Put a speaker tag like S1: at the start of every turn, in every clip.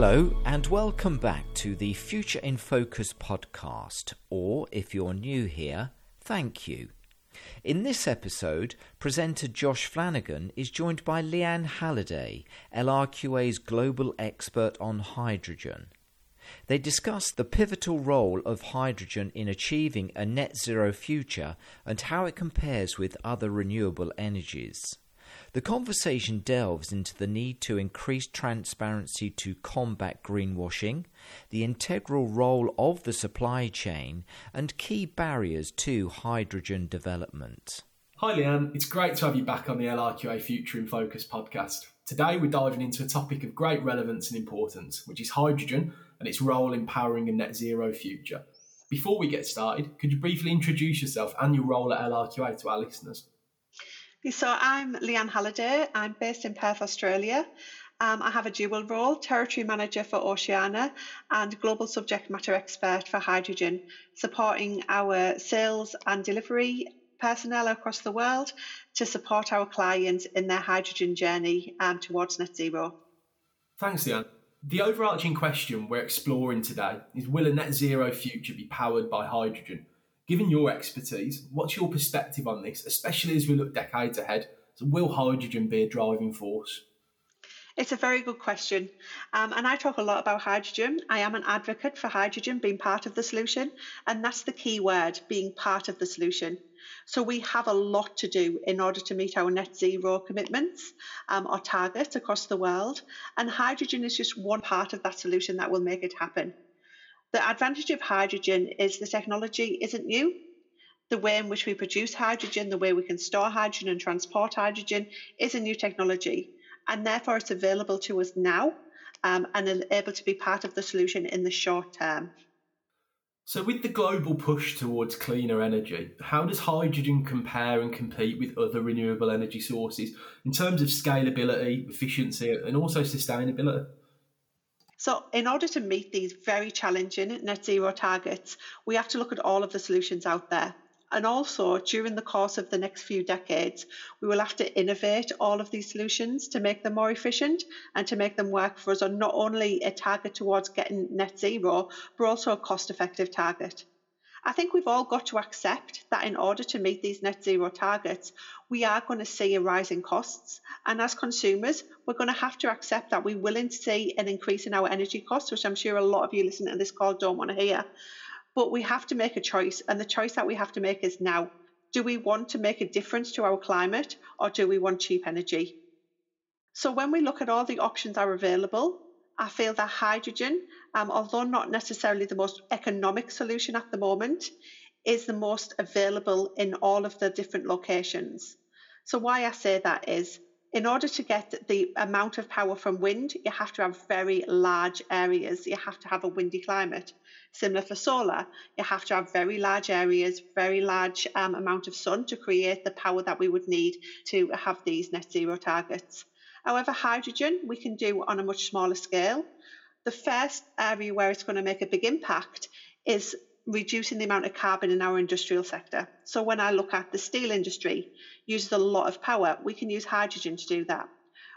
S1: Hello, and welcome back to the Future in Focus podcast, or if you're new here, thank you. In this episode, presenter Josh Flanagan is joined by Leanne Halliday, LRQA's global expert on hydrogen. They discuss the pivotal role of hydrogen in achieving a net zero future and how it compares with other renewable energies. The conversation delves into the need to increase transparency to combat greenwashing, the integral role of the supply chain, and key barriers to hydrogen development.
S2: Hi, Leanne. It's great to have you back on the LRQA Future in Focus podcast. Today, we're diving into a topic of great relevance and importance, which is hydrogen and its role in powering a net zero future. Before we get started, could you briefly introduce yourself and your role at LRQA to our listeners?
S3: So I'm Leanne Halliday. I'm based in Perth, Australia. Um, I have a dual role, territory manager for Oceania and global subject matter expert for hydrogen, supporting our sales and delivery personnel across the world to support our clients in their hydrogen journey um, towards net zero.
S2: Thanks, Leanne. The overarching question we're exploring today is Will a net zero future be powered by hydrogen? Given your expertise, what's your perspective on this, especially as we look decades ahead? So will hydrogen be a driving force?
S3: It's a very good question. Um, and I talk a lot about hydrogen. I am an advocate for hydrogen being part of the solution. And that's the key word being part of the solution. So we have a lot to do in order to meet our net zero commitments um, or targets across the world. And hydrogen is just one part of that solution that will make it happen. The advantage of hydrogen is the technology isn't new. The way in which we produce hydrogen, the way we can store hydrogen and transport hydrogen is a new technology. And therefore, it's available to us now um, and able to be part of the solution in the short term.
S2: So, with the global push towards cleaner energy, how does hydrogen compare and compete with other renewable energy sources in terms of scalability, efficiency, and also sustainability?
S3: So, in order to meet these very challenging net zero targets, we have to look at all of the solutions out there. And also, during the course of the next few decades, we will have to innovate all of these solutions to make them more efficient and to make them work for us on not only a target towards getting net zero, but also a cost effective target. I think we've all got to accept that in order to meet these net zero targets, we are going to see a rise in costs. And as consumers, we're going to have to accept that we will see an increase in our energy costs, which I'm sure a lot of you listening to this call don't want to hear. But we have to make a choice, and the choice that we have to make is now. Do we want to make a difference to our climate, or do we want cheap energy? So when we look at all the options that are available, I feel that hydrogen, um, although not necessarily the most economic solution at the moment, is the most available in all of the different locations. So, why I say that is in order to get the amount of power from wind, you have to have very large areas. You have to have a windy climate. Similar for solar, you have to have very large areas, very large um, amount of sun to create the power that we would need to have these net zero targets. However, hydrogen we can do on a much smaller scale. The first area where it's going to make a big impact is reducing the amount of carbon in our industrial sector. So when I look at the steel industry, uses a lot of power, we can use hydrogen to do that.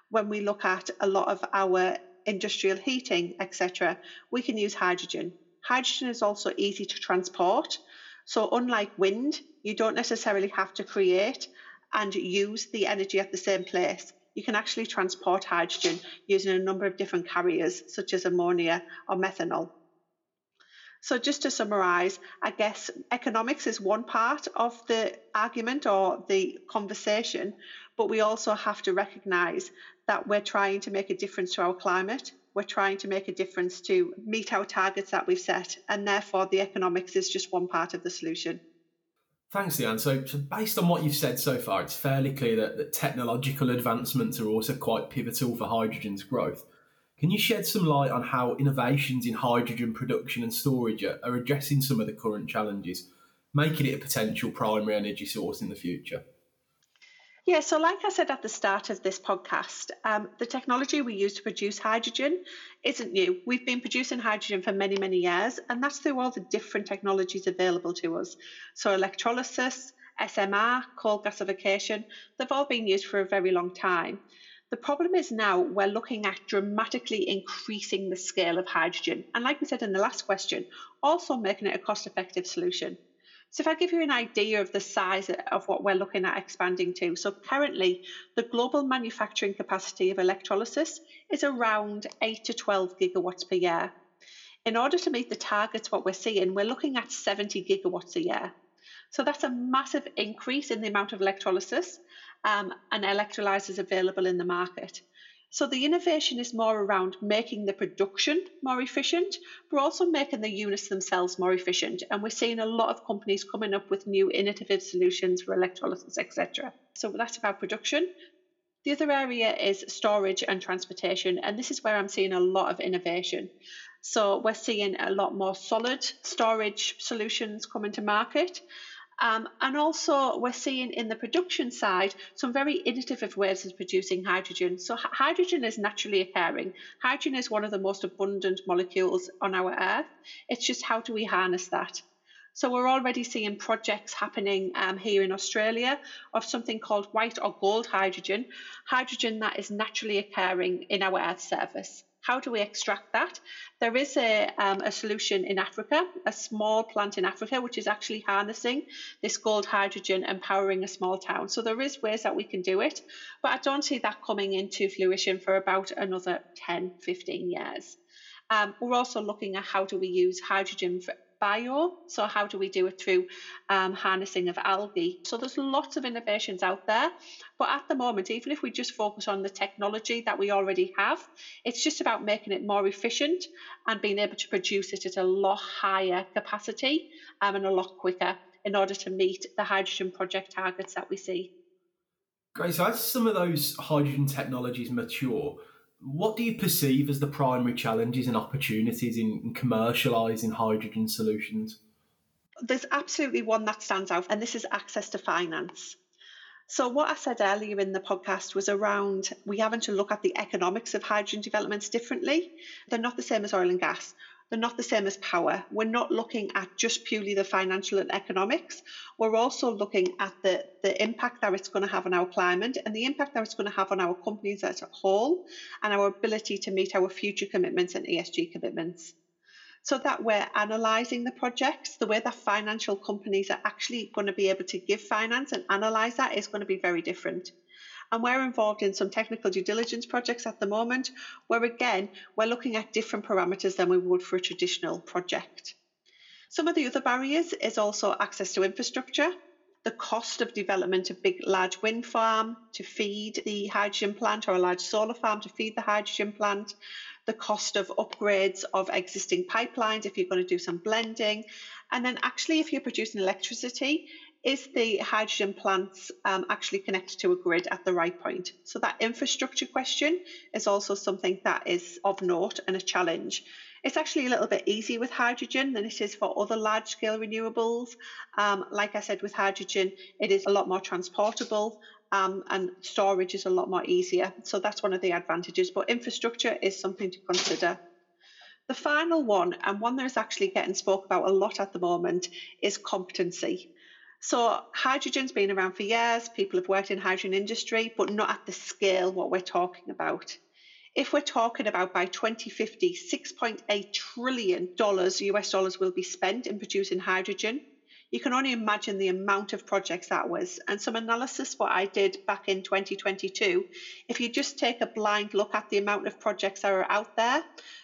S3: When we look at a lot of our industrial heating, etc., we can use hydrogen. Hydrogen is also easy to transport. So unlike wind, you don't necessarily have to create and use the energy at the same place you can actually transport hydrogen using a number of different carriers, such as ammonia or methanol. So, just to summarize, I guess economics is one part of the argument or the conversation, but we also have to recognize that we're trying to make a difference to our climate. We're trying to make a difference to meet our targets that we've set, and therefore the economics is just one part of the solution.
S2: Thanks, Leanne. So, so, based on what you've said so far, it's fairly clear that, that technological advancements are also quite pivotal for hydrogen's growth. Can you shed some light on how innovations in hydrogen production and storage are, are addressing some of the current challenges, making it a potential primary energy source in the future?
S3: Yeah, so like I said at the start of this podcast, um, the technology we use to produce hydrogen isn't new. We've been producing hydrogen for many, many years, and that's through all the different technologies available to us. So, electrolysis, SMR, coal gasification, they've all been used for a very long time. The problem is now we're looking at dramatically increasing the scale of hydrogen. And like we said in the last question, also making it a cost effective solution. So, if I give you an idea of the size of what we're looking at expanding to, so currently the global manufacturing capacity of electrolysis is around 8 to 12 gigawatts per year. In order to meet the targets, what we're seeing, we're looking at 70 gigawatts a year. So that's a massive increase in the amount of electrolysis um, and electrolyzers available in the market. So the innovation is more around making the production more efficient, but also making the units themselves more efficient. And we're seeing a lot of companies coming up with new innovative solutions for electrolysis, etc. So that's about production. The other area is storage and transportation, and this is where I'm seeing a lot of innovation. So we're seeing a lot more solid storage solutions coming to market. Um, and also, we're seeing in the production side some very innovative ways of producing hydrogen. So, h- hydrogen is naturally occurring. Hydrogen is one of the most abundant molecules on our Earth. It's just how do we harness that? So, we're already seeing projects happening um, here in Australia of something called white or gold hydrogen, hydrogen that is naturally occurring in our Earth surface. How do we extract that? There is a, um, a solution in Africa, a small plant in Africa, which is actually harnessing this gold hydrogen and powering a small town. So there is ways that we can do it, but I don't see that coming into fruition for about another 10, 15 years. Um, we're also looking at how do we use hydrogen for bio. So, how do we do it through um, harnessing of algae? So, there's lots of innovations out there. But at the moment, even if we just focus on the technology that we already have, it's just about making it more efficient and being able to produce it at a lot higher capacity um, and a lot quicker in order to meet the hydrogen project targets that we see.
S2: Great. So, as some of those hydrogen technologies mature, what do you perceive as the primary challenges and opportunities in commercialising hydrogen solutions?
S3: There's absolutely one that stands out, and this is access to finance. So, what I said earlier in the podcast was around we having to look at the economics of hydrogen developments differently. They're not the same as oil and gas. They're not the same as power. We're not looking at just purely the financial and economics. We're also looking at the, the impact that it's going to have on our climate and the impact that it's going to have on our companies as a whole and our ability to meet our future commitments and ESG commitments. So that we're analysing the projects, the way that financial companies are actually going to be able to give finance and analyse that is going to be very different. And we're involved in some technical due diligence projects at the moment, where again, we're looking at different parameters than we would for a traditional project. Some of the other barriers is also access to infrastructure, the cost of development of big large wind farm to feed the hydrogen plant or a large solar farm to feed the hydrogen plant, the cost of upgrades of existing pipelines if you're going to do some blending, and then actually if you're producing electricity, is the hydrogen plants um, actually connected to a grid at the right point? So that infrastructure question is also something that is of note and a challenge. It's actually a little bit easier with hydrogen than it is for other large scale renewables. Um, like I said, with hydrogen, it is a lot more transportable um, and storage is a lot more easier. So that's one of the advantages. But infrastructure is something to consider. The final one, and one that is actually getting spoke about a lot at the moment, is competency. So hydrogen's been around for years. People have worked in hydrogen industry, but not at the scale what we're talking about. If we're talking about by 2050, 6.8 trillion dollars US dollars will be spent in producing hydrogen. You can only imagine the amount of projects that was. And some analysis what I did back in 2022, if you just take a blind look at the amount of projects that are out there,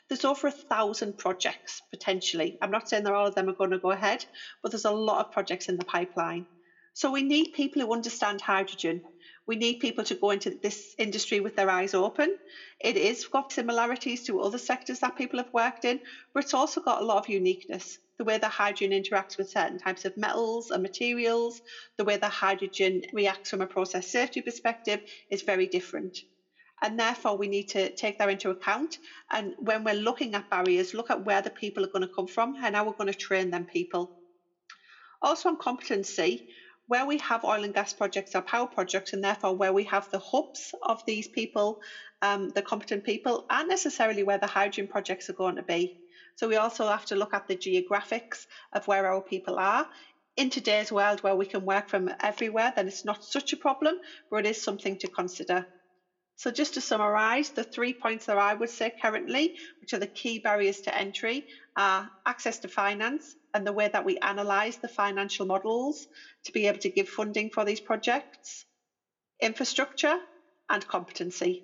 S3: there's over a thousand projects potentially. I'm not saying that all of them are going to go ahead, but there's a lot of projects in the pipeline. So we need people who understand hydrogen. We need people to go into this industry with their eyes open. It is got similarities to other sectors that people have worked in, but it's also got a lot of uniqueness. The way that hydrogen interacts with certain types of metals and materials, the way that hydrogen reacts from a process safety perspective is very different. And therefore, we need to take that into account. And when we're looking at barriers, look at where the people are going to come from and how we're going to train them people. Also, on competency, where we have oil and gas projects or power projects, and therefore where we have the hubs of these people, um, the competent people, aren't necessarily where the hydrogen projects are going to be. So we also have to look at the geographics of where our people are. In today's world, where we can work from everywhere, then it's not such a problem, but it is something to consider. So, just to summarise, the three points that I would say currently, which are the key barriers to entry, are access to finance and the way that we analyse the financial models to be able to give funding for these projects, infrastructure, and competency.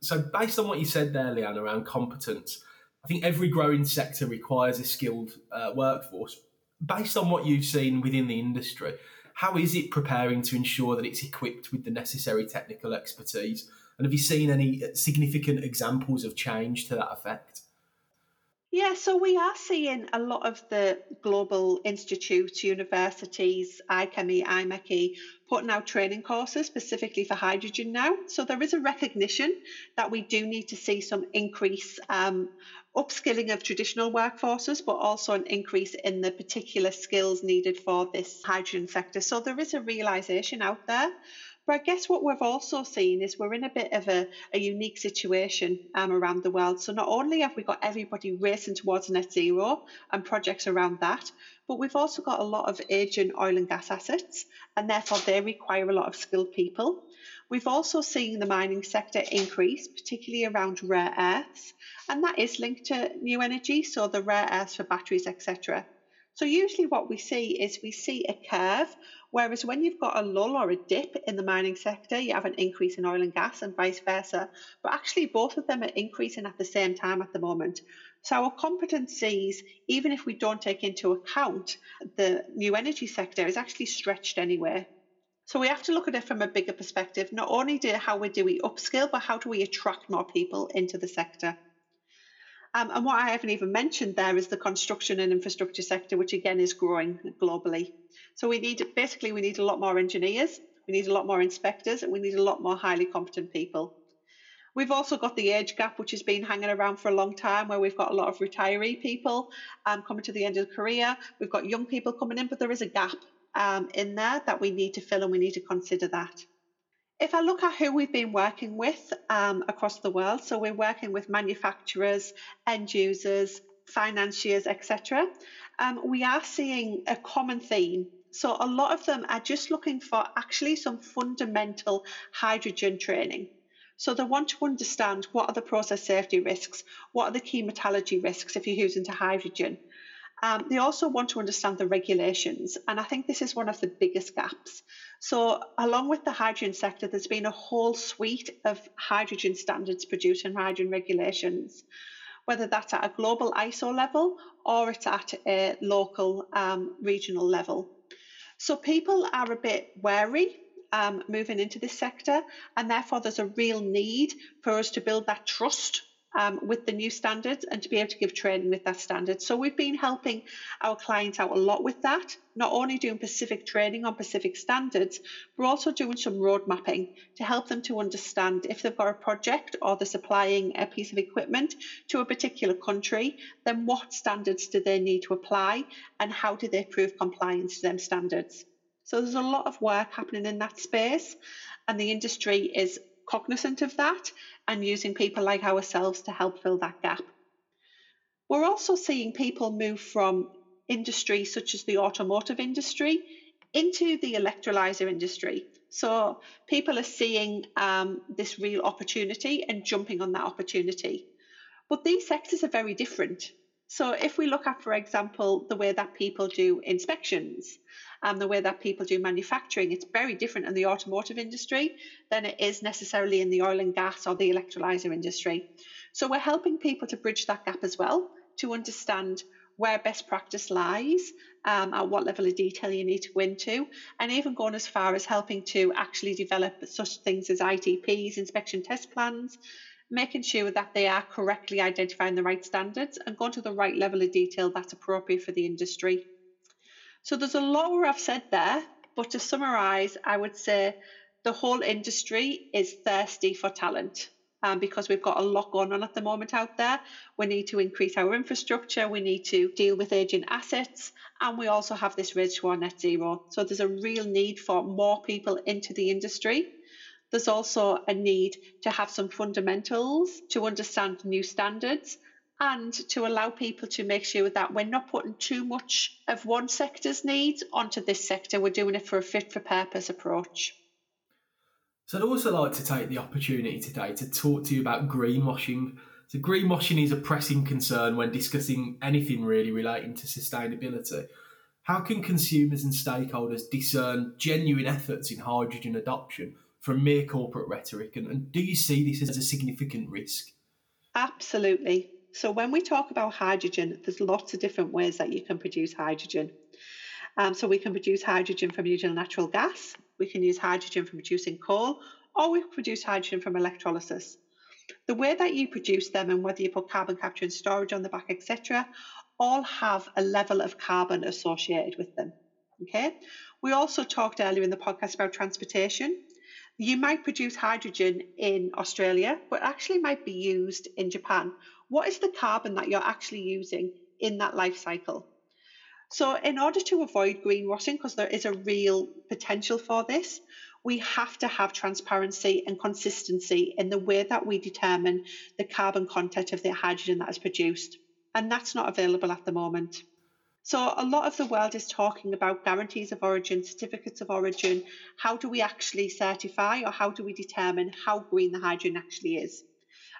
S2: So, based on what you said there, Leanne, around competence, I think every growing sector requires a skilled uh, workforce. Based on what you've seen within the industry, how is it preparing to ensure that it's equipped with the necessary technical expertise? And have you seen any significant examples of change to that effect?
S3: Yeah, so we are seeing a lot of the global institutes, universities, IChemE, IMechE, putting out training courses specifically for hydrogen now. So there is a recognition that we do need to see some increase um, upskilling of traditional workforces, but also an increase in the particular skills needed for this hydrogen sector. So there is a realization out there. But I guess what we've also seen is we're in a bit of a, a unique situation um, around the world. So not only have we got everybody racing towards net zero and projects around that, but we've also got a lot of aging oil and gas assets, and therefore they require a lot of skilled people. We've also seen the mining sector increase, particularly around rare earths, and that is linked to new energy, so the rare earths for batteries, etc. So usually what we see is we see a curve, whereas when you've got a lull or a dip in the mining sector, you have an increase in oil and gas and vice versa. But actually both of them are increasing at the same time at the moment. So our competencies, even if we don't take into account the new energy sector, is actually stretched anyway. So we have to look at it from a bigger perspective. Not only do how we do we upskill, but how do we attract more people into the sector? Um, and what I haven't even mentioned there is the construction and infrastructure sector, which again is growing globally. So we need basically we need a lot more engineers, we need a lot more inspectors, and we need a lot more highly competent people. We've also got the age gap, which has been hanging around for a long time, where we've got a lot of retiree people um, coming to the end of the career. We've got young people coming in, but there is a gap um, in there that we need to fill and we need to consider that. If I look at who we've been working with um, across the world, so we're working with manufacturers, end users, financiers, etc., um, we are seeing a common theme. So a lot of them are just looking for actually some fundamental hydrogen training. So they want to understand what are the process safety risks, what are the key metallurgy risks if you're using to hydrogen, um, they also want to understand the regulations, and I think this is one of the biggest gaps. So, along with the hydrogen sector, there's been a whole suite of hydrogen standards produced and hydrogen regulations, whether that's at a global ISO level or it's at a local um, regional level. So, people are a bit wary um, moving into this sector, and therefore, there's a real need for us to build that trust um, with the new standards and to be able to give training with that standard. So we've been helping our clients out a lot with that, not only doing specific training on specific standards, but also doing some road mapping to help them to understand if they've got a project or they're supplying a piece of equipment to a particular country, then what standards do they need to apply and how do they prove compliance to them standards. So there's a lot of work happening in that space, and the industry is cognizant of that and using people like ourselves to help fill that gap. We're also seeing people move from industry such as the automotive industry into the electrolyzer industry. So people are seeing um, this real opportunity and jumping on that opportunity. But these sectors are very different. So if we look at, for example, the way that people do inspections, and the way that people do manufacturing. It's very different in the automotive industry than it is necessarily in the oil and gas or the electrolyzer industry. So we're helping people to bridge that gap as well to understand where best practice lies, um, at what level of detail you need to go into, and even going as far as helping to actually develop such things as ITPs, inspection test plans, making sure that they are correctly identifying the right standards and going to the right level of detail that's appropriate for the industry. So there's a lot more I've said there, but to summarize, I would say the whole industry is thirsty for talent. Um, because we've got a lot going on at the moment out there. We need to increase our infrastructure, we need to deal with aging assets, and we also have this race to our net zero. So there's a real need for more people into the industry. There's also a need to have some fundamentals to understand new standards and to allow people to make sure that we're not putting too much of one sector's needs onto this sector. We're doing it for a fit for purpose approach.
S2: So I'd also like to take the opportunity today to talk to you about greenwashing. So greenwashing is a pressing concern when discussing anything really relating to sustainability. How can consumers and stakeholders discern genuine efforts in hydrogen adoption from mere corporate rhetoric? And, and do you see this as a significant risk?
S3: Absolutely. So when we talk about hydrogen, there's lots of different ways that you can produce hydrogen. Um, so we can produce hydrogen from using natural gas, we can use hydrogen from producing coal, or we can produce hydrogen from electrolysis. The way that you produce them and whether you put carbon capture and storage on the back, etc., all have a level of carbon associated with them. Okay. We also talked earlier in the podcast about transportation. You might produce hydrogen in Australia, but actually might be used in Japan. What is the carbon that you're actually using in that life cycle? So, in order to avoid greenwashing, because there is a real potential for this, we have to have transparency and consistency in the way that we determine the carbon content of the hydrogen that is produced. And that's not available at the moment. So, a lot of the world is talking about guarantees of origin, certificates of origin. How do we actually certify or how do we determine how green the hydrogen actually is?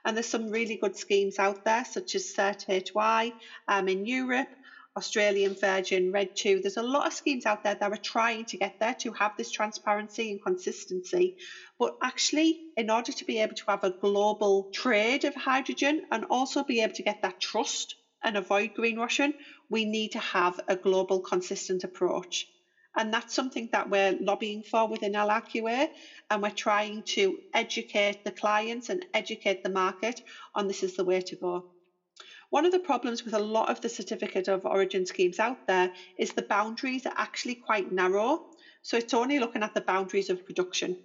S3: And there's some really good schemes out there, such as CERT-HY um, in Europe, Australian Virgin, RED II. There's a lot of schemes out there that are trying to get there to have this transparency and consistency. But actually, in order to be able to have a global trade of hydrogen and also be able to get that trust and avoid greenwashing, we need to have a global consistent approach. And that's something that we're lobbying for within LRQA. And we're trying to educate the clients and educate the market on this is the way to go. One of the problems with a lot of the certificate of origin schemes out there is the boundaries are actually quite narrow. So it's only looking at the boundaries of production.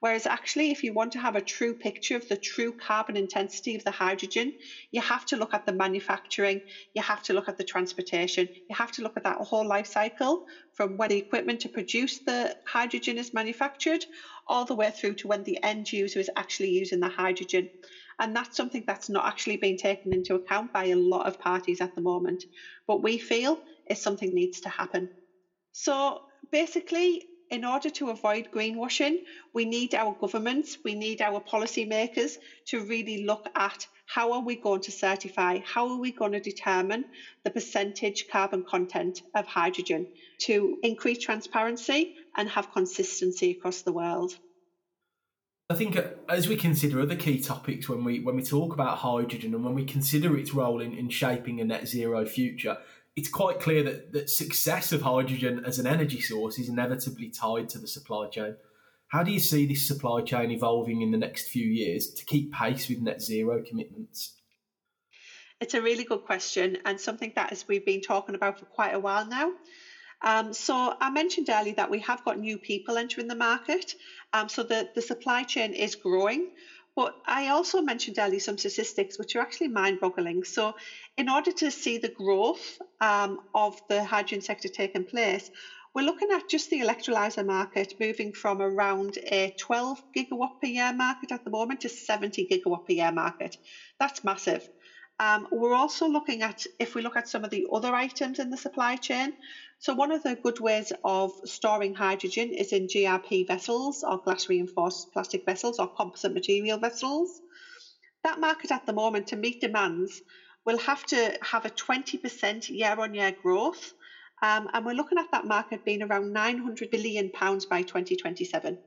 S3: Whereas actually, if you want to have a true picture of the true carbon intensity of the hydrogen, you have to look at the manufacturing, you have to look at the transportation, you have to look at that whole life cycle from when the equipment to produce the hydrogen is manufactured all the way through to when the end user is actually using the hydrogen. And that's something that's not actually being taken into account by a lot of parties at the moment. But we feel is something needs to happen. So basically, in order to avoid greenwashing, we need our governments, we need our policymakers to really look at how are we going to certify, how are we going to determine the percentage carbon content of hydrogen to increase transparency and have consistency across the world.
S2: I think uh, as we consider other key topics when we when we talk about hydrogen and when we consider its role in, in shaping a net zero future, it's quite clear that, that success of hydrogen as an energy source is inevitably tied to the supply chain. How do you see this supply chain evolving in the next few years to keep pace with net zero commitments?
S3: It's a really good question and something that as we've been talking about for quite a while now. Um, so I mentioned earlier that we have got new people entering the market. Um, so the, the supply chain is growing. But I also mentioned earlier some statistics which are actually mind boggling. So, in order to see the growth um, of the hydrogen sector taking place, we're looking at just the electrolyzer market moving from around a 12 gigawatt per year market at the moment to 70 gigawatt per year market. That's massive. Um, we're also looking at, if we look at some of the other items in the supply chain, so one of the good ways of storing hydrogen is in GRP vessels or glass reinforced plastic vessels or composite material vessels. That market at the moment to meet demands will have to have a 20% year on year growth. Um, and we're looking at that market being around 900 billion pounds by 2027.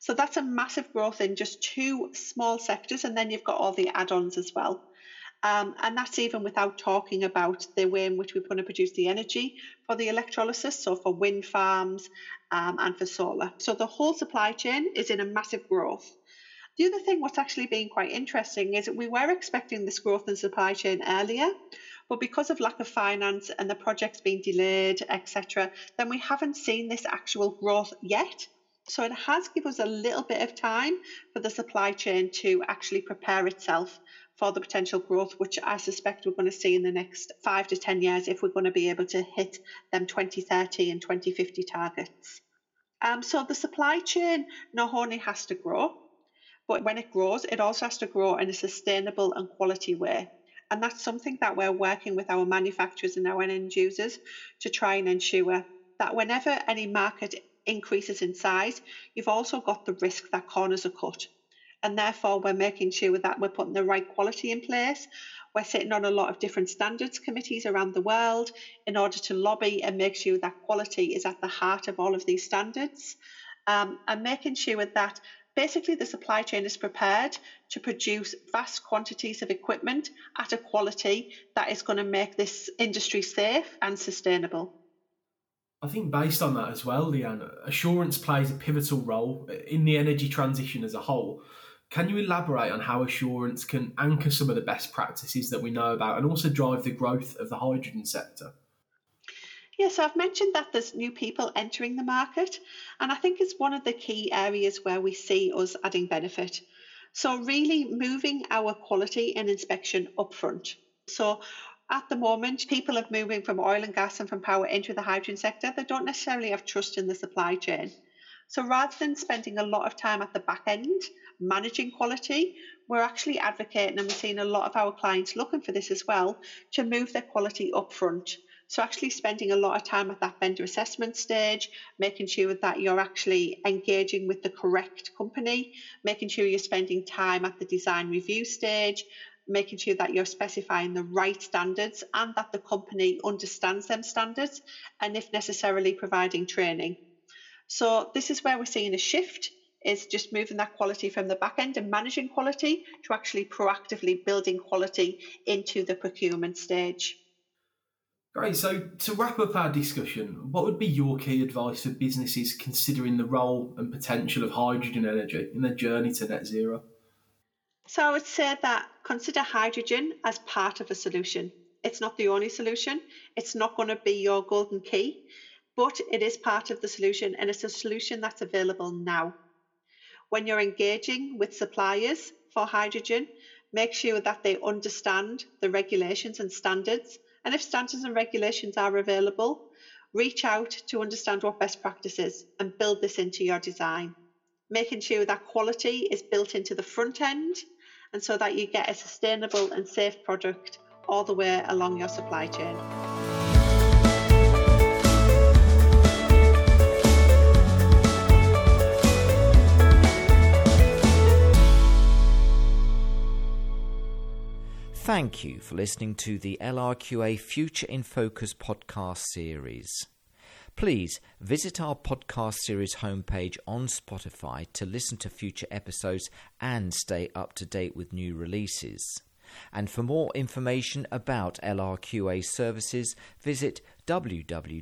S3: So that's a massive growth in just two small sectors, and then you've got all the add ons as well. Um, and that's even without talking about the way in which we're going to produce the energy for the electrolysis, so for wind farms um, and for solar. So the whole supply chain is in a massive growth. The other thing, what's actually been quite interesting, is that we were expecting this growth in supply chain earlier, but because of lack of finance and the projects being delayed, etc., then we haven't seen this actual growth yet. So it has given us a little bit of time for the supply chain to actually prepare itself for the potential growth, which I suspect we're going to see in the next five to 10 years if we're going to be able to hit them 2030 and 2050 targets. Um, so the supply chain not only has to grow, but when it grows, it also has to grow in a sustainable and quality way. And that's something that we're working with our manufacturers and our end users to try and ensure that whenever any market increases in size, you've also got the risk that corners are cut. And therefore, we're making sure that we're putting the right quality in place. We're sitting on a lot of different standards committees around the world in order to lobby and make sure that quality is at the heart of all of these standards. Um, and making sure that basically the supply chain is prepared to produce vast quantities of equipment at a quality that is going to make this industry safe and sustainable.
S2: I think based on that as well, Leanne, assurance plays a pivotal role in the energy transition as a whole. Can you elaborate on how assurance can anchor some of the best practices that we know about and also drive the growth of the hydrogen sector?
S3: Yes, so I've mentioned that there's new people entering the market, and I think it's one of the key areas where we see us adding benefit. So, really moving our quality and inspection upfront. So, at the moment, people are moving from oil and gas and from power into the hydrogen sector. They don't necessarily have trust in the supply chain. So, rather than spending a lot of time at the back end managing quality, we're actually advocating, and we're seeing a lot of our clients looking for this as well, to move their quality upfront. So, actually spending a lot of time at that vendor assessment stage, making sure that you're actually engaging with the correct company, making sure you're spending time at the design review stage, making sure that you're specifying the right standards and that the company understands them standards, and if necessarily, providing training. So, this is where we're seeing a shift is just moving that quality from the back end and managing quality to actually proactively building quality into the procurement stage.
S2: Great. So, to wrap up our discussion, what would be your key advice for businesses considering the role and potential of hydrogen energy in their journey to net zero?
S3: So, I would say that consider hydrogen as part of a solution. It's not the only solution, it's not going to be your golden key, but it is part of the solution and it's a solution that's available now. When you're engaging with suppliers for hydrogen, make sure that they understand the regulations and standards and if standards and regulations are available, reach out to understand what best practice is and build this into your design. Making sure that quality is built into the front end and so that you get a sustainable and safe product all the way along your supply chain.
S1: Thank you for listening to the LRQA Future in Focus podcast series. Please visit our podcast series homepage on Spotify to listen to future episodes and stay up to date with new releases. And for more information about LRQA services, visit www.lrqa.com.